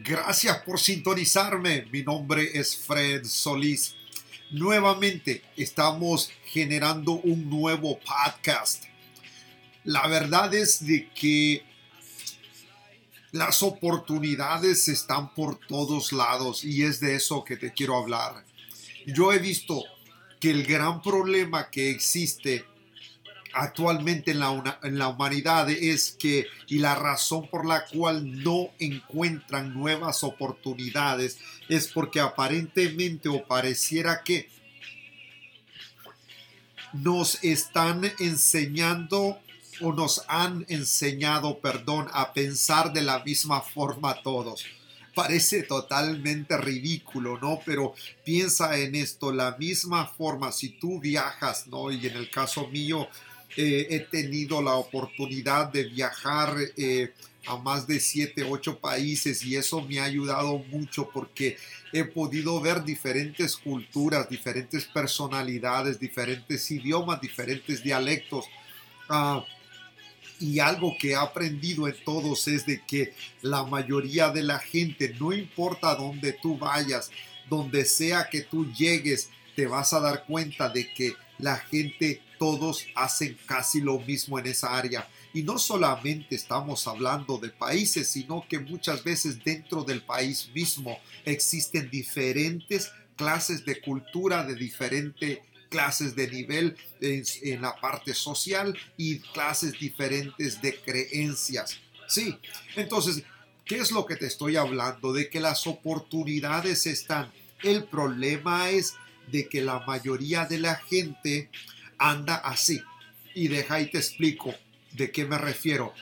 Gracias por sintonizarme. Mi nombre es Fred Solís. Nuevamente estamos generando un nuevo podcast. La verdad es de que las oportunidades están por todos lados y es de eso que te quiero hablar. Yo he visto que el gran problema que existe actualmente en la, humanidad es que, y la razón por la cual no encuentran nuevas oportunidades, es porque aparentemente o pareciera que nos están enseñando o nos han enseñado, perdón, a pensar de la misma forma todos. Parece totalmente ridículo, ¿no? Pero piensa en esto, la misma forma, si tú viajas, ¿no? Y en el caso mío, eh, he tenido la oportunidad de viajar eh, a más de 7, 8 países y eso me ha ayudado mucho porque he podido ver diferentes culturas, diferentes personalidades, diferentes idiomas, diferentes dialectos. Ah, y algo que he aprendido en todos es de que la mayoría de la gente, no importa dónde tú vayas, donde sea que tú llegues, te vas a dar cuenta de que la gente todos hacen casi lo mismo en esa área. Y no solamente estamos hablando de países, sino que muchas veces dentro del país mismo existen diferentes clases de cultura, de diferentes clases de nivel en, la parte social y clases diferentes de creencias. Sí, entonces, ¿qué es lo que te estoy hablando? De que las oportunidades están. El problema es de que la mayoría de la gente anda así. Y deja y te explico de qué me refiero.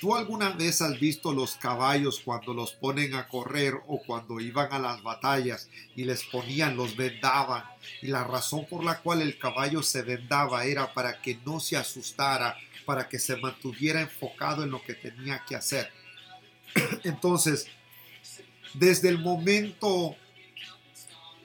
¿Tú alguna vez has visto los caballos cuando los ponen a correr o cuando iban a las batallas y les ponían, los vendaban? Y la razón por la cual el caballo se vendaba era para que no se asustara, para que se mantuviera enfocado en lo que tenía que hacer. Entonces, desde el momento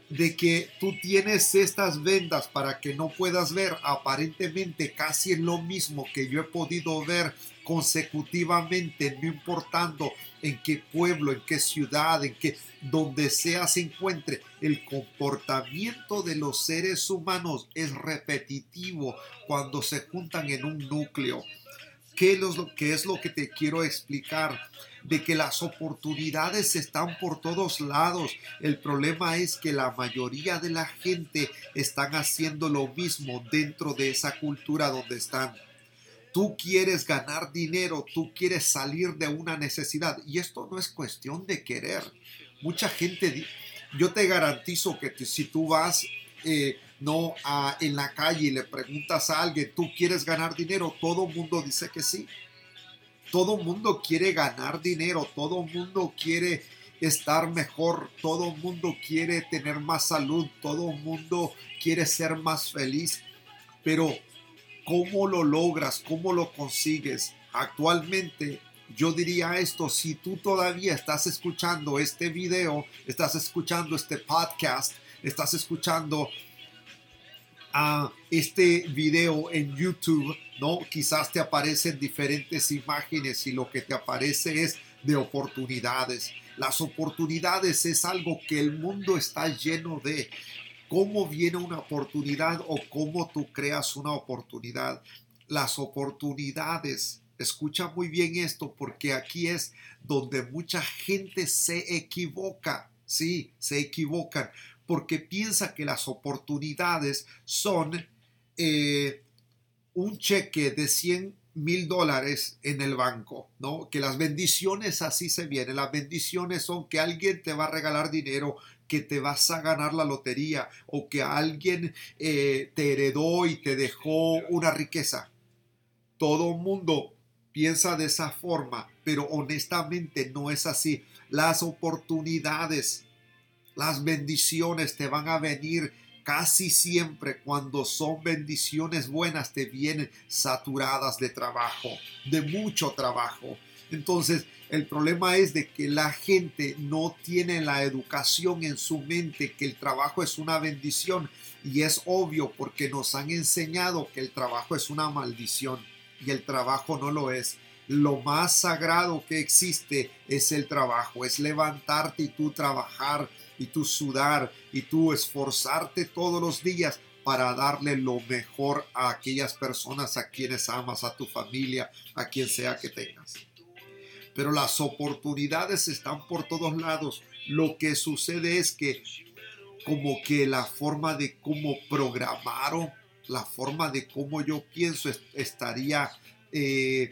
de que tú tienes estas vendas para que no puedas ver, aparentemente casi es lo mismo que yo he podido ver consecutivamente, no importando en qué pueblo, en qué ciudad, en qué, donde sea se encuentre, el comportamiento de los seres humanos es repetitivo cuando se juntan en un núcleo. ¿Qué es lo, qué es lo que te quiero explicar? De que las oportunidades están por todos lados. El problema es que la mayoría de la gente están haciendo lo mismo dentro de esa cultura donde están. Tú quieres ganar dinero, tú quieres salir de una necesidad y esto no es cuestión de querer. Mucha gente, yo te garantizo que si tú vas eh, no en la calle y le preguntas a alguien, ¿tú quieres ganar dinero? Todo mundo dice que sí. Todo mundo quiere ganar dinero, todo mundo quiere estar mejor, todo mundo quiere tener más salud, todo mundo quiere ser más feliz, pero ¿cómo lo logras? ¿Cómo lo consigues? Actualmente yo diría esto, si tú todavía estás escuchando este video, estás escuchando este podcast, estás escuchando a este video en YouTube, ¿no? Quizás te aparecen diferentes imágenes y lo que te aparece es de oportunidades. Las oportunidades es algo que el mundo está lleno de. ¿Cómo viene una oportunidad o cómo tú creas una oportunidad? Las oportunidades, escucha muy bien esto porque aquí es donde mucha gente se equivoca. Sí, se equivocan porque piensa que las oportunidades son eh, un cheque de 100 mil dólares en el banco, ¿no? Que las bendiciones así se vienen. Las bendiciones son que alguien te va a regalar dinero, que te vas a ganar la lotería o que alguien eh, te heredó y te dejó una riqueza. Todo mundo piensa de esa forma, pero honestamente no es así. Las oportunidades las bendiciones te van a venir casi siempre cuando son bendiciones buenas te vienen saturadas de trabajo, de mucho trabajo. Entonces, el problema es de que la gente no tiene la educación en su mente que el trabajo es una bendición y es obvio porque nos han enseñado que el trabajo es una maldición y el trabajo no lo es. lo más sagrado que existe es el trabajo, es levantarte y tú trabajar y tú sudar y tú esforzarte todos los días para darle lo mejor a aquellas personas a quienes amas, a tu familia, a quien sea que tengas. Pero las oportunidades están por todos lados. Lo que sucede es que como que la forma de cómo programaron, la forma de cómo yo pienso estaría eh,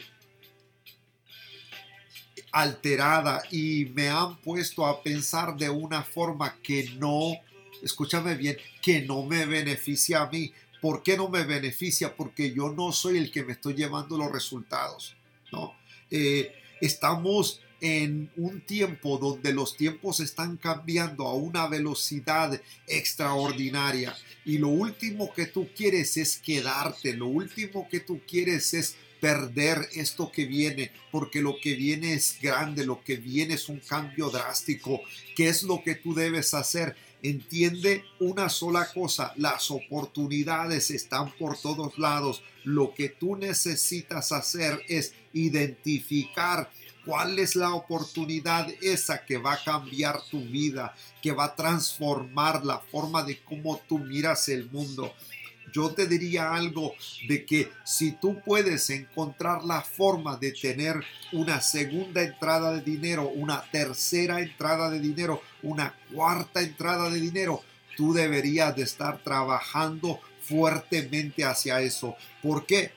alterada y me han puesto a pensar de una forma que no, escúchame bien, que no me beneficia a mí. ¿Por qué no me beneficia? Porque yo no soy el que me estoy llevando los resultados, ¿no? Eh, estamos en un tiempo donde los tiempos están cambiando a una velocidad extraordinaria y lo último que tú quieres es quedarte, lo último que tú quieres es perder esto que viene, porque lo que viene es grande, lo que viene es un cambio drástico. ¿Qué es lo que tú debes hacer? Entiende una sola cosa, las oportunidades están por todos lados. Lo que tú necesitas hacer es identificar cuál es la oportunidad esa que va a cambiar tu vida, que va a transformar la forma de cómo tú miras el mundo yo te diría algo de que si tú puedes encontrar la forma de tener una segunda entrada de dinero, una tercera entrada de dinero, una cuarta entrada de dinero, tú deberías de estar trabajando fuertemente hacia eso. ¿Por qué?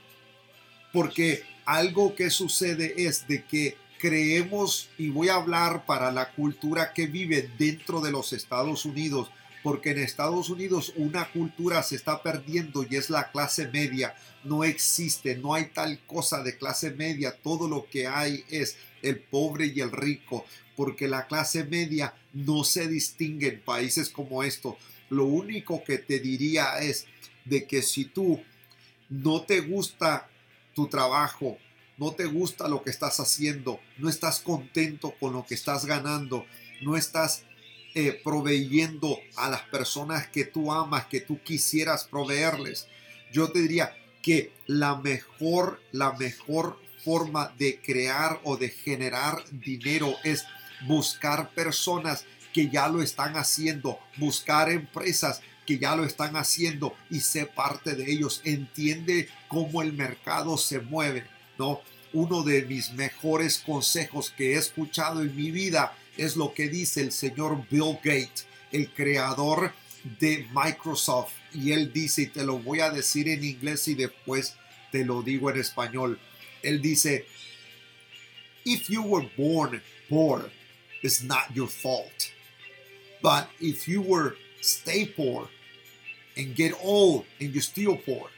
Porque algo que sucede es de que creemos, y voy a hablar para la cultura que vive dentro de los Estados Unidos, porque en Estados Unidos una cultura se está perdiendo y es la clase media. No existe, no hay tal cosa de clase media. Todo lo que hay es el pobre y el rico, porque la clase media no se distingue en países como estos. Lo único que te diría es de que si tú no te gusta tu trabajo, no te gusta lo que estás haciendo, no estás contento con lo que estás ganando, no estás eh, proveyendo a las personas que tú amas, que tú quisieras proveerles. Yo te diría que la mejor, la mejor forma de crear o de generar dinero es buscar personas que ya lo están haciendo, buscar empresas que ya lo están haciendo y sé parte de ellos, entiende cómo el mercado se mueve, ¿no? Uno de mis mejores consejos que he escuchado en mi vida es lo que dice el señor Bill Gates, el creador de Microsoft. Y él dice, y te lo voy a decir en inglés y después te lo digo en español. Él dice, if you were born poor, it's not your fault. But if you were stay poor and get old and you still poor,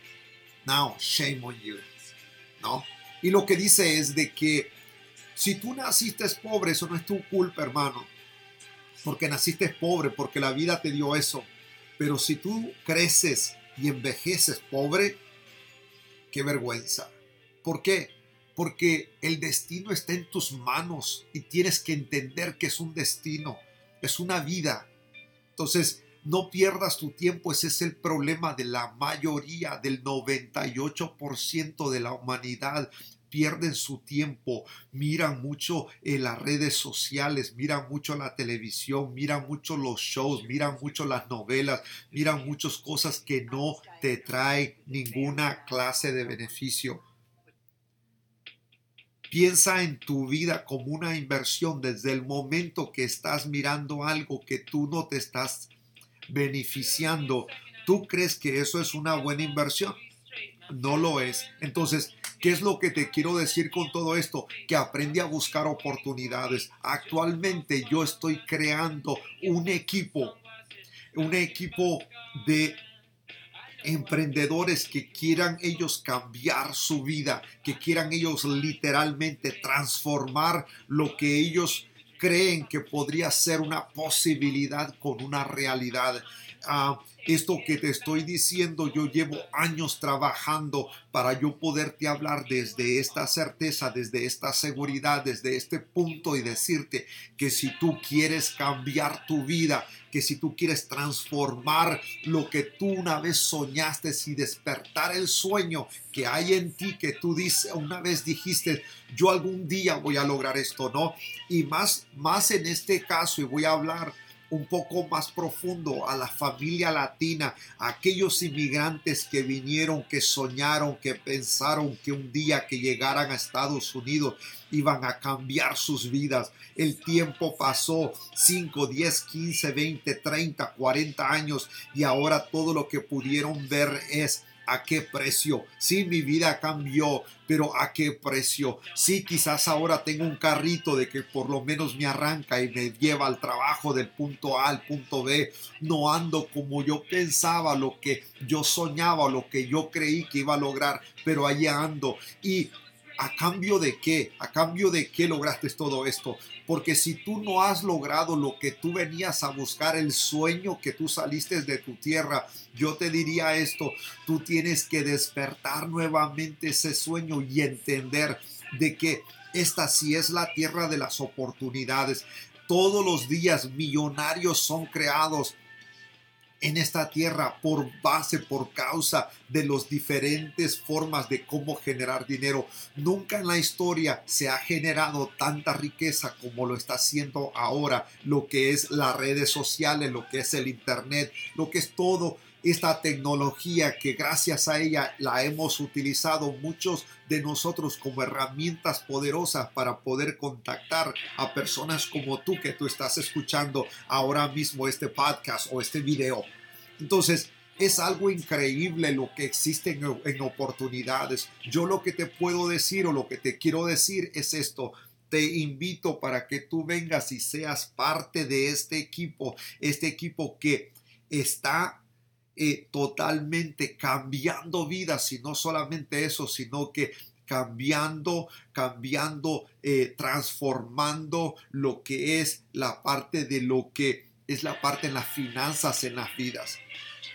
now shame on you. ¿No? Y lo que dice es de que si tú naciste pobre, eso no es tu culpa, hermano. Porque naciste pobre, porque la vida te dio eso. Pero si tú creces y envejeces pobre, qué vergüenza. ¿Por qué? Porque el destino está en tus manos y tienes que entender que es un destino, es una vida. Entonces, no pierdas tu tiempo, ese es el problema de la mayoría, del 98% de la humanidad pierden su tiempo, miran mucho en las redes sociales, miran mucho la televisión, miran mucho los shows, miran mucho las novelas, miran muchas cosas que no te traen ninguna clase de beneficio. Piensa en tu vida como una inversión desde el momento que estás mirando algo que tú no te estás beneficiando. ¿Tú crees que eso es una buena inversión? No lo es. Entonces, ¿Qué es lo que te quiero decir con todo esto? Que aprende a buscar oportunidades. Actualmente yo estoy creando un equipo, un equipo de emprendedores que quieran ellos cambiar su vida, que quieran ellos literalmente transformar lo que ellos creen que podría ser una posibilidad con una realidad. Ah, Esto que te estoy diciendo, yo llevo años trabajando para yo poderte hablar desde esta certeza, desde esta seguridad, desde este punto y decirte que si tú quieres cambiar tu vida, que si tú quieres transformar lo que tú una vez soñaste y despertar el sueño que hay en ti, que tú dices, una vez dijiste, yo algún día voy a lograr esto, ¿no? Y más, más en este caso, y voy a hablar un poco más profundo a la familia latina, a aquellos inmigrantes que vinieron, que soñaron, que pensaron que un día que llegaran a Estados Unidos iban a cambiar sus vidas. El tiempo pasó 5, 10, 15, 20, 30, 40 años y ahora todo lo que pudieron ver es ¿A qué precio? Sí, mi vida cambió, pero ¿a qué precio? Sí, quizás ahora tengo un carrito de que por lo menos me arranca y me lleva al trabajo del punto A al punto B. No ando como yo pensaba, lo que yo soñaba, lo que yo creí que iba a lograr, pero allí ando. Y ¿A cambio de qué? ¿A cambio de qué lograste todo esto? Porque si tú no has logrado lo que tú venías a buscar, el sueño que tú saliste de tu tierra, yo te diría esto, tú tienes que despertar nuevamente ese sueño y entender de que esta sí es la tierra de las oportunidades. Todos los días millonarios son creados en esta tierra por base, por causa de las diferentes formas de cómo generar dinero. Nunca en la historia se ha generado tanta riqueza como lo está haciendo ahora, lo que es las redes sociales, lo que es el Internet, lo que es todo esta tecnología que gracias a ella la hemos utilizado muchos de nosotros como herramientas poderosas para poder contactar a personas como tú que tú estás escuchando ahora mismo este podcast o este video. Entonces, es algo increíble lo que existe en, en, oportunidades. Yo lo que te puedo decir o lo que te quiero decir es esto. Te invito para que tú vengas y seas parte de este equipo, este equipo que está totalmente cambiando vidas y no solamente eso, sino que cambiando, cambiando, eh, transformando lo que es la parte de lo que es la parte en las finanzas en las vidas.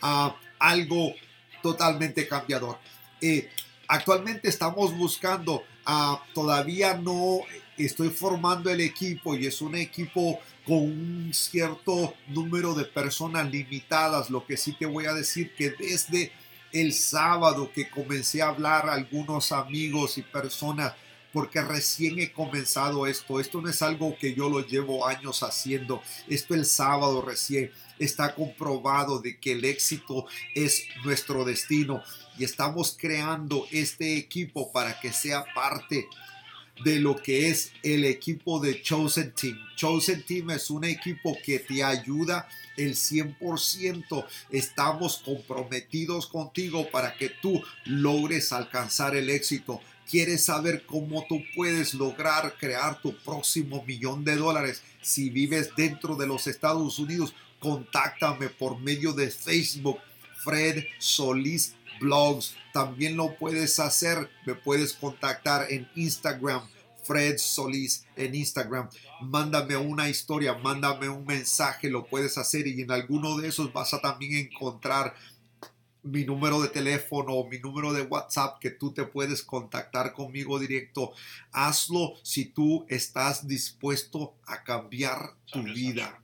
Ah, algo totalmente cambiador. Eh, actualmente estamos buscando, uh, todavía no estoy formando el equipo y es un equipo con un cierto número de personas limitadas. Lo que sí te voy a decir que desde el sábado que comencé a hablar a algunos amigos y personas, porque recién he comenzado esto. Esto no es algo que yo lo llevo años haciendo. Esto el sábado recién está comprobado de que el éxito es nuestro destino y estamos creando este equipo para que sea parte de lo que es el equipo de Chosen Team. Chosen Team es un equipo que te ayuda el 100%. Estamos comprometidos contigo para que tú logres alcanzar el éxito. ¿Quieres saber cómo tú puedes lograr crear tu próximo millón de dólares si vives dentro de los Estados Unidos? Contáctame por medio de Facebook, Fred Solís blogs. También lo puedes hacer, me puedes contactar en Instagram, Fred Solís en Instagram. Mándame una historia, mándame un mensaje, lo puedes hacer y en alguno de esos vas a también encontrar mi número de teléfono o mi número de WhatsApp que tú te puedes contactar conmigo directo. Hazlo si tú estás dispuesto a cambiar tu vida.